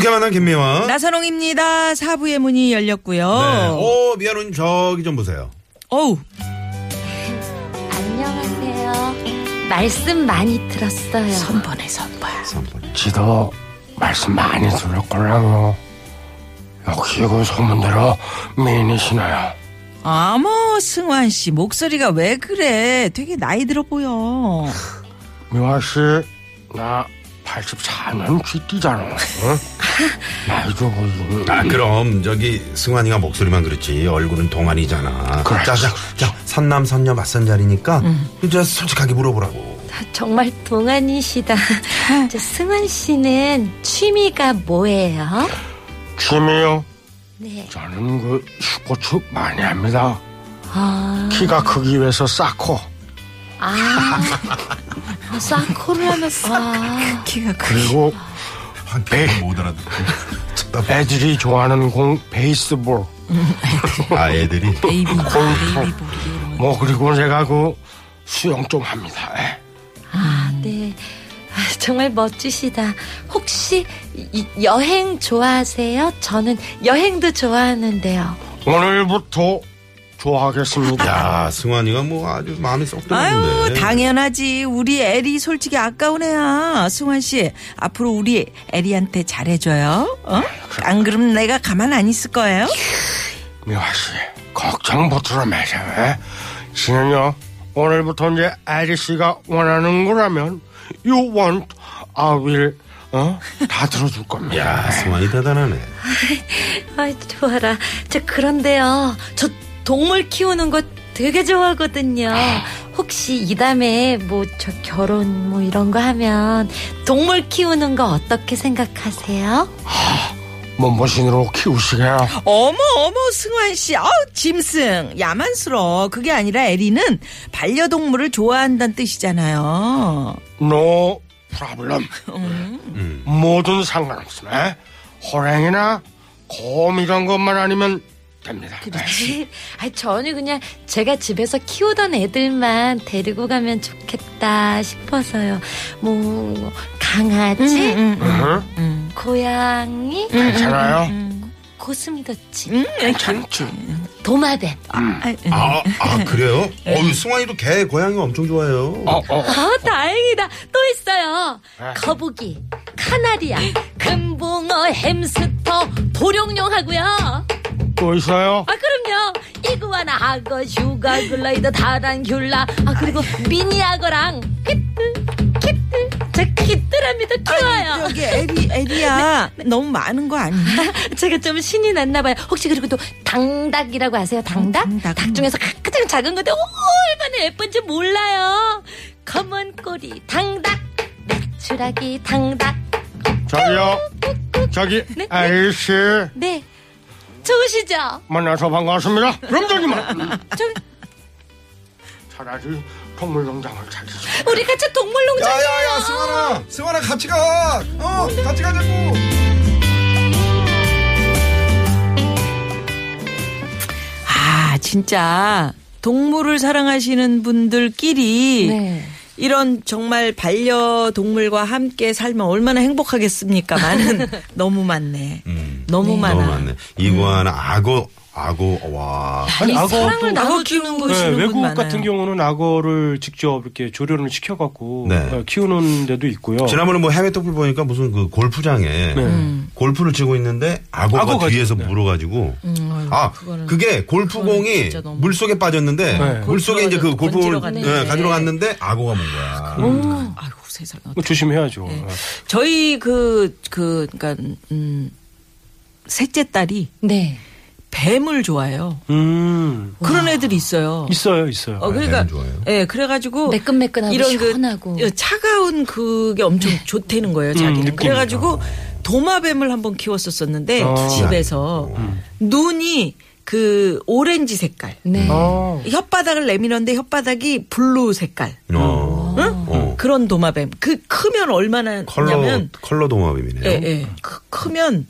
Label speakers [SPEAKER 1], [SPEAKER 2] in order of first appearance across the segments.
[SPEAKER 1] 이렇게 만난 김미화.
[SPEAKER 2] 나선홍입니다. 사부의 문이 열렸고요.
[SPEAKER 1] 네. 오, 미아노님 저기 좀 보세요.
[SPEAKER 2] 어우,
[SPEAKER 3] 안녕하세요 말씀 많이 들었어요
[SPEAKER 2] 선번에 선번.
[SPEAKER 4] 지도 말씀 많이 들었걸랑요. 역시 그 소문대로 미인이시네요.
[SPEAKER 2] 아머, 승환 씨 목소리가 왜 그래? 되게 나이 들어 보여.
[SPEAKER 4] 미화 씨, 나 84년 쥐띠잖아. 응?
[SPEAKER 1] 아, 그럼 저기 승환이가 목소리만 그렇지 얼굴은 동안이잖아.
[SPEAKER 4] 그래.
[SPEAKER 1] 자, 자, 자, 선남 선녀 맞선 자리니까 이제 솔직하게 물어보라고.
[SPEAKER 3] 정말 동안이시다 저 승환 씨는 취미가 뭐예요?
[SPEAKER 4] 취미요?
[SPEAKER 3] 네
[SPEAKER 4] 저는 그 스포츠 많이 합니다.
[SPEAKER 3] 아,
[SPEAKER 4] 키가 크기 위해서 soccer
[SPEAKER 3] 아, soccer를 하면 아,
[SPEAKER 2] 키가 크.
[SPEAKER 4] 그리고 배,
[SPEAKER 1] 못 알아듣고.
[SPEAKER 4] 애들이 좋아하는 공 baseball
[SPEAKER 1] 아, 애들이.
[SPEAKER 2] baby,
[SPEAKER 4] 골프.
[SPEAKER 2] baby ball이
[SPEAKER 4] 뭐 그리고 제가 그 수영 좀 합니다. 예.
[SPEAKER 3] 네. 아, 정말 멋지시다. 혹시 이- 여행 좋아하세요? 저는 여행도 좋아하는데요.
[SPEAKER 4] 오늘부터 좋아하겠습니다.
[SPEAKER 1] 야, 승환이가 뭐 아주 마음이 쏙
[SPEAKER 2] 아유,
[SPEAKER 1] 들었는데.
[SPEAKER 2] 당연하지. 우리 에리 솔직히 아까운 애야. 승환 씨, 앞으로 우리 에리한테 잘해줘요. 어? 안 그러면 내가 가만 안 있을 거예요.
[SPEAKER 4] 미화 씨, 걱정 못들어 매세요. 예? 씨는요, 오늘부터 이제 아리 씨가 원하는 거라면, you want, I will, 어? 다 들어줄 겁니다.
[SPEAKER 1] 야, 승환이 대단하네.
[SPEAKER 3] 아, 좋아라. 저 그런데요. 저 동물 키우는 거 되게 좋아하거든요. 혹시 이 다음에 뭐 저 결혼 뭐 이런 거 하면 동물 키우는 거 어떻게 생각하세요?
[SPEAKER 4] 몸보신으로 키우시게요.
[SPEAKER 2] 어머 어머 승환 씨, 아우 짐승 야만스러워. 그게 아니라 에리는 반려동물을 좋아한다는 뜻이잖아요.
[SPEAKER 4] No problem. 뭐든 상관없습니다. 예? 호랑이나 곰 이런 것만 아니면 됩니다. 예.
[SPEAKER 3] 아, 저는 그냥 제가 집에서 키우던 애들만 데리고 가면 좋겠다 싶어서요. 뭐 강아지,
[SPEAKER 4] 응?
[SPEAKER 3] 고양이,
[SPEAKER 4] 괜찮아요?
[SPEAKER 3] 고슴도치,
[SPEAKER 2] 응?
[SPEAKER 4] 괜찮지.
[SPEAKER 3] 도마뱀.
[SPEAKER 2] 아,
[SPEAKER 1] 아, 아, 그래요? 어유 승환이도 개, 고양이 엄청 좋아해요.
[SPEAKER 4] 어, 어.
[SPEAKER 3] 아, 다행이다. 또 있어요. 거북이, 카나리아, 금붕어, 햄스터, 도롱뇽 하고요.
[SPEAKER 4] 또 있어요?
[SPEAKER 3] 아, 그럼요. 이구아나, 악어, sugar glider, 타란툴라, 아, 그리고 미니 악어랑 키트, 키트. 저 키트랍니다. 키워요.
[SPEAKER 2] 여기 에리 에리야 너무 많은 거 아니야?
[SPEAKER 3] 제가 좀 신이 났나 봐요. 혹시 그리고 또 당닭이라고 아세요? 당닭?
[SPEAKER 2] 어, 당닭.
[SPEAKER 3] 닭 중에서 가장 작은 건데 얼마나 예쁜지 몰라요. 검은 꼬리 당닭, 메추라기 당닭.
[SPEAKER 4] 저기요. 저기,
[SPEAKER 3] 네?
[SPEAKER 4] 아이씨.
[SPEAKER 3] 네, 좋으시죠?
[SPEAKER 4] 만나서 반갑습니다.
[SPEAKER 3] 저
[SPEAKER 4] 차라리 동물농장을 차리죠.
[SPEAKER 3] 우리 같이 동물농장.
[SPEAKER 1] 야, 야, 야, 승환아! 승환아, 같이 가! 어, 같이 가자고!
[SPEAKER 2] 아 진짜 동물을 사랑하시는 분들끼리
[SPEAKER 3] 네.
[SPEAKER 2] 이런 정말 반려동물과 함께 살면 얼마나 행복하겠습니까만은 너무 많네.
[SPEAKER 1] 음,
[SPEAKER 2] 너무 많아.
[SPEAKER 1] 너무 많네. 이구아나, 악어, 악어, 와.
[SPEAKER 4] 아니,
[SPEAKER 3] 이
[SPEAKER 4] 악어도-
[SPEAKER 3] 사랑을
[SPEAKER 2] 악어
[SPEAKER 3] 나눠주는
[SPEAKER 2] 키우는
[SPEAKER 3] 거.
[SPEAKER 2] 거
[SPEAKER 4] 네, 외국
[SPEAKER 2] 많아요.
[SPEAKER 4] 같은 경우는 악어를 직접 이렇게 조련을 시켜갖고
[SPEAKER 1] 네.
[SPEAKER 4] 어, 키우는 데도 있고요.
[SPEAKER 1] 지난번에 뭐 해외 토플 보니까 무슨 그 골프장에
[SPEAKER 4] 네.
[SPEAKER 1] 골프를 치고 있는데 악어가,
[SPEAKER 4] 악어가
[SPEAKER 1] 뒤에서
[SPEAKER 4] 네.
[SPEAKER 1] 물어가지고 아
[SPEAKER 2] 그거는-
[SPEAKER 1] 그게 골프공이 물 속에 빠졌는데
[SPEAKER 4] 네.
[SPEAKER 1] 물 속에 이제 그
[SPEAKER 2] 갔는데.
[SPEAKER 1] 네, 가지러 갔는데 악어가 문 거야.
[SPEAKER 2] 음. 아이고 세상에.
[SPEAKER 4] 뭐 조심해야죠.
[SPEAKER 2] 네. 저희 그, 그, 그니까, 음, 셋째 딸이
[SPEAKER 3] 네.
[SPEAKER 2] 뱀을 좋아해요.
[SPEAKER 4] 음,
[SPEAKER 2] 그런 애들이 있어요.
[SPEAKER 4] 있어요, 있어요.
[SPEAKER 2] 어, 그러니까,
[SPEAKER 1] 뱀 좋아해요?
[SPEAKER 2] 예, 그래 가지고.
[SPEAKER 3] 매끈매끈하고
[SPEAKER 2] 이런 그
[SPEAKER 3] 시원하고.
[SPEAKER 2] 차가운 그게 엄청 좋다는 거예요, 자기는.
[SPEAKER 4] 느낌이.
[SPEAKER 2] 그래 가지고 도마뱀을 한번 키웠었었는데
[SPEAKER 5] 어.
[SPEAKER 2] 집에서 눈이 그 오렌지 색깔.
[SPEAKER 3] 네.
[SPEAKER 5] 어.
[SPEAKER 2] 혓바닥을 내밀었는데 혓바닥이 blue 색깔.
[SPEAKER 1] 어.
[SPEAKER 2] 응?
[SPEAKER 1] 어.
[SPEAKER 2] 그런 도마뱀. 그 크면 얼마나
[SPEAKER 1] 컬러
[SPEAKER 2] 냐면
[SPEAKER 1] 컬러 도마뱀이네요.
[SPEAKER 2] 예, 예. 크, 크면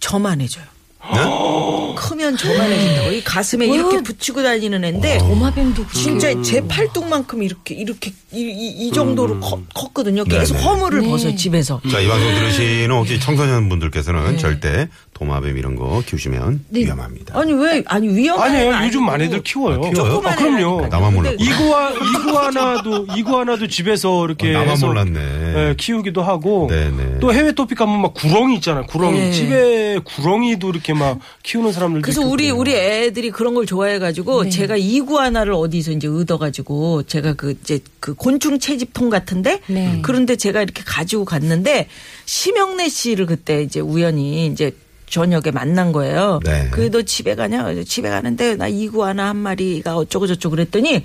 [SPEAKER 2] 저만해져요.
[SPEAKER 1] 네?
[SPEAKER 2] 크면 저만해진다고. 이 가슴에 이렇게 붙이고 다니는 애인데
[SPEAKER 3] 도마뱀도
[SPEAKER 2] 진짜 제 팔뚝만큼 이렇게 이렇게 이, 이- 이 정도로 커- 컸거든요. 계속
[SPEAKER 1] 네네.
[SPEAKER 2] 허물을
[SPEAKER 3] 네.
[SPEAKER 2] 벗어요 집에서.
[SPEAKER 1] 자, 이 방송 들으시는 혹시 청소년 분들께서는 절대 도마뱀 이런 거 키우시면
[SPEAKER 3] 네.
[SPEAKER 1] 위험합니다.
[SPEAKER 2] 아니 왜 아니 위험한
[SPEAKER 5] 아니에요.
[SPEAKER 2] 건
[SPEAKER 5] 요즘
[SPEAKER 2] 아니고
[SPEAKER 5] 많이들 키워요.
[SPEAKER 1] 아, 키워요?
[SPEAKER 5] 아, 그럼요.
[SPEAKER 1] 나만.
[SPEAKER 2] 근데
[SPEAKER 5] 이구아 이구아나도 이구아나도 집에서 이렇게
[SPEAKER 1] 어, 나만
[SPEAKER 5] 해서,
[SPEAKER 1] 몰랐네.
[SPEAKER 5] 예, 키우기도 하고
[SPEAKER 1] 네네.
[SPEAKER 5] 또 해외 토픽 가면 막 구렁이 있잖아요. 구렁이
[SPEAKER 2] 네.
[SPEAKER 5] 집에 구렁이도 이렇게 막 키우는 사람들도
[SPEAKER 2] 그래서 우리. 우리 애들이 그런 걸 좋아해가지고
[SPEAKER 3] 네.
[SPEAKER 2] 제가 이구아나를 어디서 이제 얻어가지고 제가 그 이제 그 곤충 채집통 같은데
[SPEAKER 3] 네.
[SPEAKER 2] 그런데 제가 이렇게 가지고 갔는데 심영래 씨를 그때 이제 우연히 이제 저녁에 만난 거예요.
[SPEAKER 1] 네.
[SPEAKER 2] 그래 너 집에 가냐? 집에 가는데 나 이구아나 한 마리가 어쩌고 저쩌고 그랬더니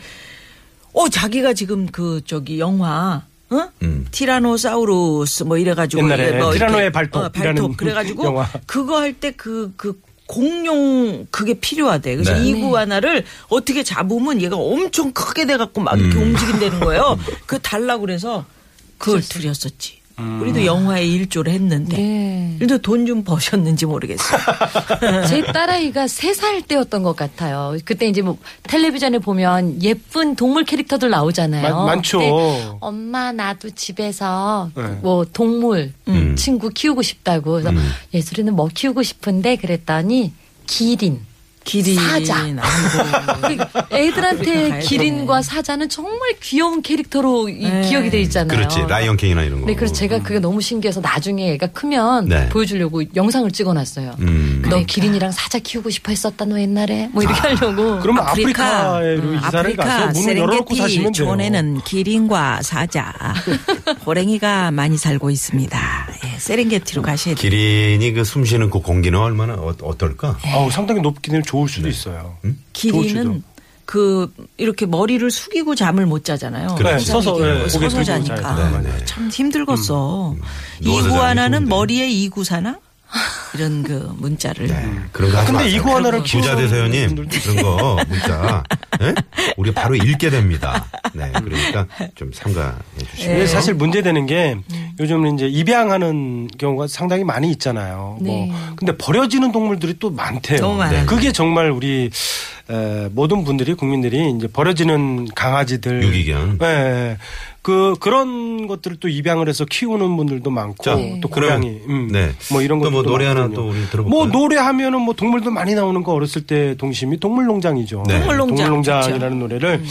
[SPEAKER 2] 어 자기가 지금 그 저기 영화 어?
[SPEAKER 1] 음.
[SPEAKER 2] 티라노사우루스 뭐 이래가지고
[SPEAKER 5] 옛날에
[SPEAKER 2] 뭐
[SPEAKER 5] 티라노의 발톱
[SPEAKER 2] 어, 발톱 그래가지고
[SPEAKER 5] 영화.
[SPEAKER 2] 그거 할 때 그그 공룡 그게 필요하대. 그래서
[SPEAKER 1] 네.
[SPEAKER 2] 이구아나를 어떻게 잡으면 얘가 엄청 크게 돼갖고 막 이렇게
[SPEAKER 1] 음.
[SPEAKER 2] 움직인다는 거예요. 그 달라고 그래서 그걸 드렸었지. 우리도 영화에 일조를 했는데.
[SPEAKER 3] 네.
[SPEAKER 2] 그래도 돈 좀 버셨는지 모르겠어요.
[SPEAKER 3] 제 딸아이가 세 살 때였던 것 같아요. 그때 이제 뭐 텔레비전에 보면 예쁜 동물 캐릭터들 나오잖아요.
[SPEAKER 5] 많- 많죠.
[SPEAKER 3] 엄마 나도 집에서
[SPEAKER 5] 네.
[SPEAKER 3] 뭐 동물
[SPEAKER 1] 음.
[SPEAKER 3] 친구 키우고 싶다고. 그래서
[SPEAKER 1] 음.
[SPEAKER 3] 예술이는 뭐 키우고 싶은데 그랬더니 기린.
[SPEAKER 2] 기린.
[SPEAKER 3] 사자. 애들한테. 기린과 사자는 정말 귀여운 캐릭터로 이
[SPEAKER 2] 네.
[SPEAKER 3] 기억이 돼 있잖아요.
[SPEAKER 1] 그렇지. 라이언킹이나 이런 거.
[SPEAKER 3] 네, 그래서 제가 그게 너무 신기해서 나중에 애가 크면
[SPEAKER 1] 네.
[SPEAKER 3] 보여주려고 영상을 찍어놨어요.
[SPEAKER 1] 음.
[SPEAKER 3] 너 기린이랑 사자 키우고 싶어 했었다 너 옛날에 뭐 이렇게 하려고.
[SPEAKER 5] 그러면
[SPEAKER 2] 아프리카,
[SPEAKER 5] 아프리카에
[SPEAKER 2] 음,
[SPEAKER 5] 이사를
[SPEAKER 2] 아프리카
[SPEAKER 5] 가서 문을 열어놓고 사시면 돼요.
[SPEAKER 2] 존에는 기린과 사자, 호랭이가 많이 살고 있습니다. 예, 세렝게티로 가셔야 돼요.
[SPEAKER 1] 기린이 그 숨쉬는 그 공기는 얼마나 어, 어떨까?
[SPEAKER 5] 아우, 상당히 높기는 좋을 수도 있어요. 좋을 수도.
[SPEAKER 2] 기린은 그 이렇게 머리를 숙이고 잠을 못 자잖아요.
[SPEAKER 1] 그렇죠.
[SPEAKER 5] 네, 서서, 네,
[SPEAKER 2] 서서 자니까.
[SPEAKER 1] 네, 네.
[SPEAKER 2] 참 힘들겠어. 이구아나는
[SPEAKER 1] 자는 게
[SPEAKER 2] 머리에 이구 사나? 이런 그 문자를.
[SPEAKER 1] 네. 그런 거 하지
[SPEAKER 5] 근데
[SPEAKER 1] 마세요.
[SPEAKER 5] 이구아나를
[SPEAKER 1] 부자
[SPEAKER 5] 분들도
[SPEAKER 1] 그런 거 문자 예? 우리가 바로 읽게 됩니다. 네, 그러니까 좀 삼가해 주시고.
[SPEAKER 5] 근데 사실 문제되는 게 요즘 이제 입양하는 경우가 상당히 많이 있잖아요.
[SPEAKER 3] 네.
[SPEAKER 5] 뭐 근데 버려지는 동물들이 또 많대요.
[SPEAKER 2] 너무 많아요.
[SPEAKER 5] 그게 정말 우리 에, 모든 분들이 국민들이 이제 버려지는 강아지들
[SPEAKER 1] 유기견.
[SPEAKER 5] 네. 그 그런 것들을 또 입양을 해서 키우는 분들도 많고
[SPEAKER 1] 자,
[SPEAKER 5] 또
[SPEAKER 1] 그럼,
[SPEAKER 5] 고양이 음,
[SPEAKER 1] 네.
[SPEAKER 5] 뭐 이런
[SPEAKER 1] 또
[SPEAKER 5] 것도
[SPEAKER 1] 뭐 노래 하나 또 우리 들어볼까요?
[SPEAKER 5] 뭐 노래하면은 뭐 동물도 많이 나오는 거 어렸을 때 동심이 동물농장이죠.
[SPEAKER 1] 네.
[SPEAKER 2] 동물농장
[SPEAKER 5] 동물농장이라는 노래를 에,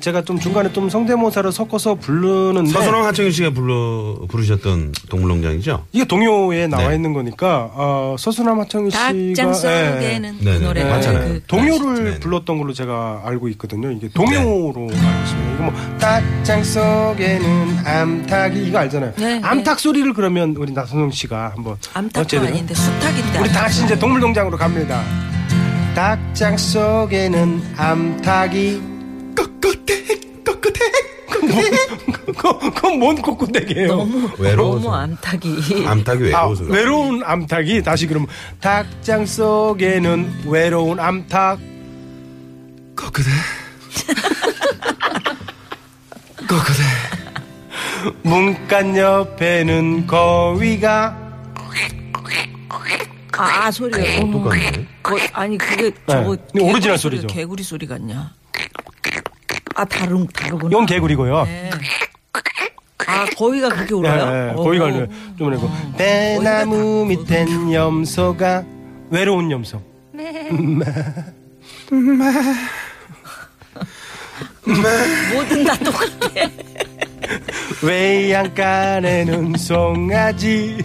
[SPEAKER 5] 제가 좀 중간에 좀 성대모사를 섞어서 부르는데
[SPEAKER 1] 서순왕 하청일 씨가 불러 부르셨던 동물농장이죠?
[SPEAKER 5] 이게 동요에 나와
[SPEAKER 1] 네.
[SPEAKER 5] 있는 거니까 어, 서수남 하청희 씨가
[SPEAKER 2] 닭장 속에는
[SPEAKER 5] 예,
[SPEAKER 2] 그
[SPEAKER 1] 네네.
[SPEAKER 2] 노래
[SPEAKER 5] 예,
[SPEAKER 1] 맞잖아요.
[SPEAKER 2] 그
[SPEAKER 5] 동요를
[SPEAKER 1] 네, 네.
[SPEAKER 5] 불렀던 걸로 제가 알고 있거든요. 이게 동요로 알고 있습니다. 이거 뭐 닭장 속에는 암탉이 이거 알잖아요.
[SPEAKER 2] 네,
[SPEAKER 5] 암탉 소리를 그러면 우리 나선홍 씨가 한번
[SPEAKER 2] 암탉도
[SPEAKER 5] 어째요?
[SPEAKER 2] 아닌데 수탉인데.
[SPEAKER 5] 우리 다 같이 이제 동물농장으로 갑니다. 닭장 속에는 암탉이 꿋꿋해 꿋꿋해 그건 뭔 꿋꿋대게요?
[SPEAKER 2] 너무
[SPEAKER 1] 외로워서.
[SPEAKER 2] 너무 암탉이.
[SPEAKER 1] 암탉이
[SPEAKER 5] 아,
[SPEAKER 1] 외로워서. 그래요.
[SPEAKER 5] 외로운 암탉이 다시 그러면 닭장 속에는 외로운 암탉
[SPEAKER 1] 꺾으대. 꺾으대.
[SPEAKER 5] 문간 옆에는 거위가
[SPEAKER 2] 아, 소리가. 어머.
[SPEAKER 1] 똑같네.
[SPEAKER 2] 거, 아니 그게 저거
[SPEAKER 5] 네, 오리지널 소리죠.
[SPEAKER 2] 개구리 소리 같냐? 아 다른 다르구나.
[SPEAKER 5] 이건 개구리고요.
[SPEAKER 2] 네. 아 거위가 그렇게 울어요?
[SPEAKER 5] 네, 네,
[SPEAKER 2] 어.
[SPEAKER 5] 거위가 좀 그리고 대나무 밑엔 염소가 외로운 염소.
[SPEAKER 2] 뭐든 다 똑같아.
[SPEAKER 5] 외양간에는 송아지.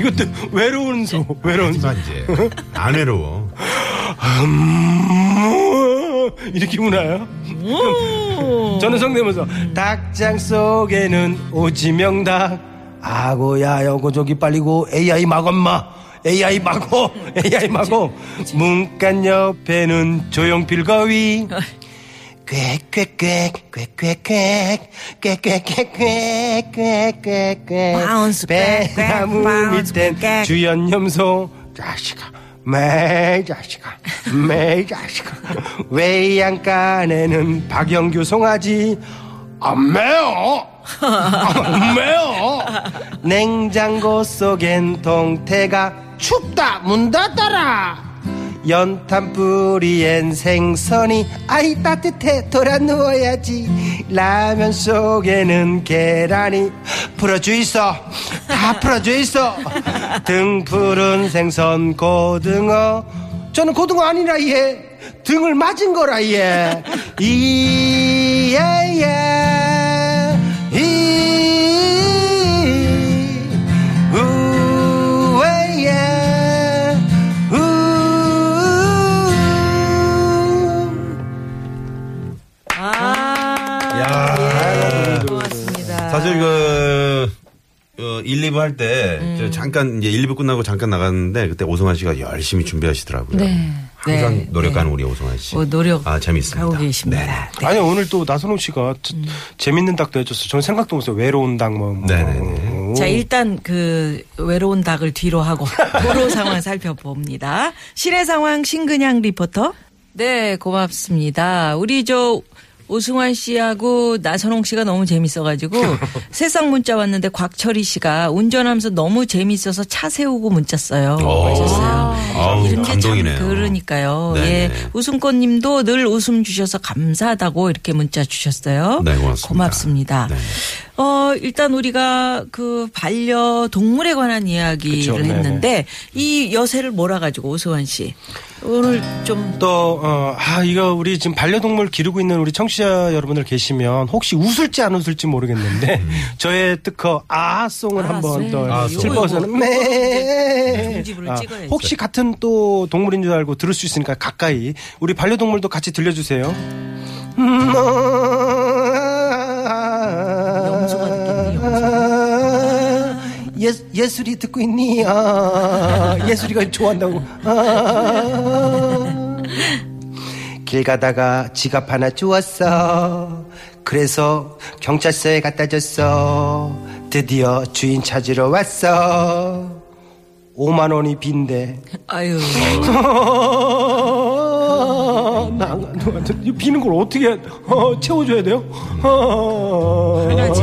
[SPEAKER 5] 이것도 외로운 소, 외로운 소.
[SPEAKER 1] 이제. 안 외로워.
[SPEAKER 5] 음, 이렇게 우나요? 저는 성대모사. 닭장 속에는 오지명닭. 아고야, 여고 저기 빨리고 AI 막엄마. AI 마고, AI 마고. 문간 옆에는 조용필 거위. 꽥꽥꽥꽥꽥꽥꽥꽥꽥꽥꽥꽥
[SPEAKER 2] 바운스
[SPEAKER 5] 배나무 밑엔
[SPEAKER 2] 꽥꽥.
[SPEAKER 5] 주연 염소 자식아 매 자식아 매 자식아. 외양간에는 박영규 송아지 안 매워 안 매워 냉장고 속엔 동태가 춥다 문 닫아라. 연탄 뿌리엔 생선이 아이 따뜻해 돌아 누워야지. 라면 속에는 계란이. 풀어져 있어. 다 풀어져 있어 등 푸른 생선 고등어. 저는 고등어 아니라 얘 등을 맞은 거라 얘 이예예 이 우에예 우.
[SPEAKER 2] 아,
[SPEAKER 1] 야.
[SPEAKER 2] 예, 고맙습니다.
[SPEAKER 1] 사실 그, 어, 1, 2부 할 때,
[SPEAKER 2] 음.
[SPEAKER 1] 저 잠깐, 이제 1, 2부 끝나고 잠깐 나갔는데, 그때 오성환 씨가 열심히 준비하시더라고요.
[SPEAKER 3] 네.
[SPEAKER 1] 항상
[SPEAKER 2] 네,
[SPEAKER 1] 노력하는 우리 오성환 씨.
[SPEAKER 2] 어, 노력
[SPEAKER 1] 아, 재밌습니다.
[SPEAKER 2] 하고 계십니다. 네.
[SPEAKER 5] 아니 오늘 또 나선홍 씨가 저- 재밌는 닭도 해줬어. 저는 생각도 못했어요. 외로운 닭 뭐. 뭐.
[SPEAKER 1] 네네네.
[SPEAKER 2] 자, 일단 그 외로운 닭을 뒤로 하고 도로 상황 살펴봅니다. 시내 상황 신근양 리포터. 네, 고맙습니다. 우리 저 오승환 씨하고 나선홍 씨가 너무 재밌어가지고 세상 문자 왔는데 곽철희 씨가 운전하면서 너무 재밌어서 차 세우고 문자 써요.
[SPEAKER 1] 오.
[SPEAKER 2] 하셨어요.
[SPEAKER 1] 아우,
[SPEAKER 2] 이런 게참
[SPEAKER 1] 감동이네요.
[SPEAKER 2] 그러니까요.
[SPEAKER 1] 네네.
[SPEAKER 2] 예, 웃음꽃님도 늘 웃음 주셔서 감사하다고 이렇게 문자 주셨어요.
[SPEAKER 1] 네, 고맙습니다.
[SPEAKER 2] 고맙습니다.
[SPEAKER 1] 네.
[SPEAKER 2] 어, 일단 우리가 그 반려 동물에 관한 이야기를
[SPEAKER 5] 그쵸, 네네.
[SPEAKER 2] 했는데 이 여세를 몰아가지고 오수환 씨 오늘 좀
[SPEAKER 5] 또, 어, 아, 이거 우리 지금 반려동물 기르고 있는 우리 청취자 여러분들 계시면 혹시 웃을지 안 웃을지 모르겠는데 저의 특허 아송을 한번
[SPEAKER 2] 네.
[SPEAKER 5] 또
[SPEAKER 1] 아, 송.
[SPEAKER 5] 슬퍼서는
[SPEAKER 2] 중지부를
[SPEAKER 5] 아. 혹시 같은 또 동물인 줄 알고 들을 수 있으니까 가까이 우리 반려동물도 같이 들려주세요.
[SPEAKER 2] 염
[SPEAKER 5] 예, 예술이 듣고 있니? 아, 예술이가 좋아한다고. 아. 길 가다가 지갑 하나 주웠어. 그래서 경찰서에 갖다 줬어. 드디어 주인 찾으러 왔어. 5만 원이 빈대.
[SPEAKER 2] 아유
[SPEAKER 5] 나, 이 비는 걸 어떻게 어, 채워줘야 돼요? 어,
[SPEAKER 2] 하나지.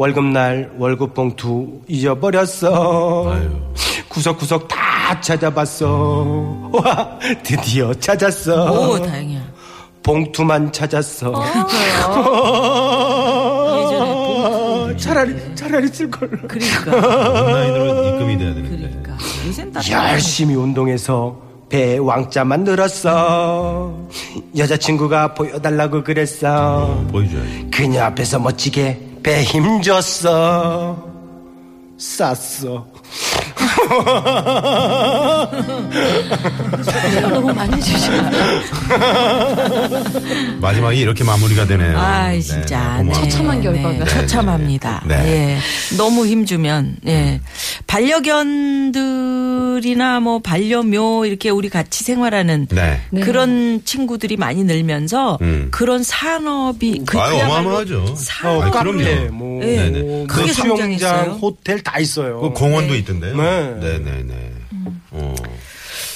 [SPEAKER 5] 월급날 월급 봉투 잊어버렸어.
[SPEAKER 1] 아유.
[SPEAKER 5] 구석구석 다 찾아봤어. 와, 드디어 찾았어.
[SPEAKER 2] 오 다행이야.
[SPEAKER 5] 봉투만 찾았어.
[SPEAKER 2] 예전에
[SPEAKER 5] 차라리 차라리 쓸 걸.
[SPEAKER 2] 그러니까
[SPEAKER 1] 온라인으로 입금이 돼야 되는데.
[SPEAKER 2] 그러니까
[SPEAKER 5] 열심히 운동해서 배 왕자만 늘었어. 여자친구가 보여달라고 그랬어.
[SPEAKER 1] 보여줘야지.
[SPEAKER 5] 그녀 앞에서 멋지게 배 힘줬어. 쌌어.
[SPEAKER 3] 너무 많이 주시면
[SPEAKER 1] 마지막에 이렇게 마무리가 되네요.
[SPEAKER 2] 아이 진짜
[SPEAKER 1] 네.
[SPEAKER 3] 처참한 결과가.
[SPEAKER 1] 네,
[SPEAKER 2] 처참합니다.
[SPEAKER 1] 네.
[SPEAKER 2] 예. 너무 힘주면 예. 반려견들이나 뭐 반려묘 이렇게 우리 같이 생활하는
[SPEAKER 1] 네.
[SPEAKER 3] 네.
[SPEAKER 2] 그런 친구들이 많이 늘면서
[SPEAKER 1] 음.
[SPEAKER 2] 그런 산업이 그
[SPEAKER 1] 아유, 어마어마하죠.
[SPEAKER 2] 산업
[SPEAKER 5] 카페,
[SPEAKER 1] 그럼요.
[SPEAKER 5] 뭐,
[SPEAKER 2] 예.
[SPEAKER 1] 네네.
[SPEAKER 5] 뭐
[SPEAKER 2] 크게
[SPEAKER 5] 수영장,
[SPEAKER 2] 성장했어요.
[SPEAKER 5] 호텔 다 있어요.
[SPEAKER 1] 그 공원도 있던데요.
[SPEAKER 5] 네.
[SPEAKER 1] 네네네. 어.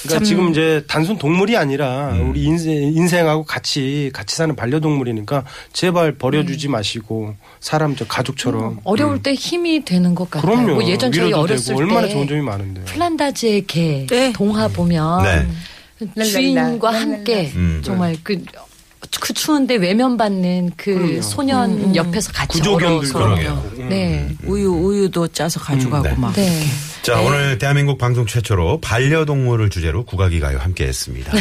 [SPEAKER 5] 그러니까 지금 이제 단순 동물이 아니라
[SPEAKER 1] 음.
[SPEAKER 5] 우리 인생, 인생하고 같이 같이 사는 반려동물이니까 제발
[SPEAKER 3] 음.
[SPEAKER 5] 버려주지 마시고 사람 저 가족처럼.
[SPEAKER 3] 어려울 때 힘이 되는 것 같아요.
[SPEAKER 5] 그럼요.
[SPEAKER 3] 뭐 예전 저희 어렸을
[SPEAKER 5] 되고 얼마나
[SPEAKER 3] 때
[SPEAKER 5] 좋은 점이 많은데.
[SPEAKER 3] 플란다즈의 개
[SPEAKER 2] 네.
[SPEAKER 3] 동화 보면
[SPEAKER 1] 네.
[SPEAKER 3] 주인과 함께
[SPEAKER 1] 음.
[SPEAKER 3] 정말 그, 그 추운데 외면받는 그 소년 옆에서 같이 얼어서
[SPEAKER 1] 그러게요.
[SPEAKER 3] 네.
[SPEAKER 2] 우유 우유도 짜서 가져가고
[SPEAKER 1] 네.
[SPEAKER 2] 막.
[SPEAKER 3] 네.
[SPEAKER 1] 자, 오늘 대한민국 방송 최초로 반려동물을 주제로 국악이 가요 함께 했습니다.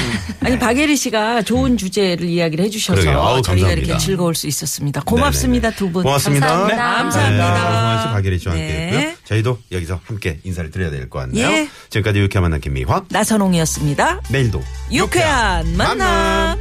[SPEAKER 2] 아니 박예리 씨가 좋은 주제를 이야기를 해주셔서.
[SPEAKER 1] 아우,
[SPEAKER 2] 저희가
[SPEAKER 1] 감사합니다.
[SPEAKER 2] 이렇게 즐거울 수 있었습니다. 고맙습니다
[SPEAKER 1] 네네네.
[SPEAKER 2] 두 분.
[SPEAKER 1] 고맙습니다.
[SPEAKER 3] 감사합니다.
[SPEAKER 1] 네,
[SPEAKER 2] 감사합니다.
[SPEAKER 1] 오승환 씨, 박예리 씨와 함께
[SPEAKER 2] 네.
[SPEAKER 1] 했고요. 저희도 여기서 함께 인사를 드려야 될 것 같네요.
[SPEAKER 2] 예.
[SPEAKER 1] 지금까지 유쾌한 만남 김미화.
[SPEAKER 2] 나선홍이었습니다.
[SPEAKER 1] 내일도
[SPEAKER 2] 유쾌한 만남.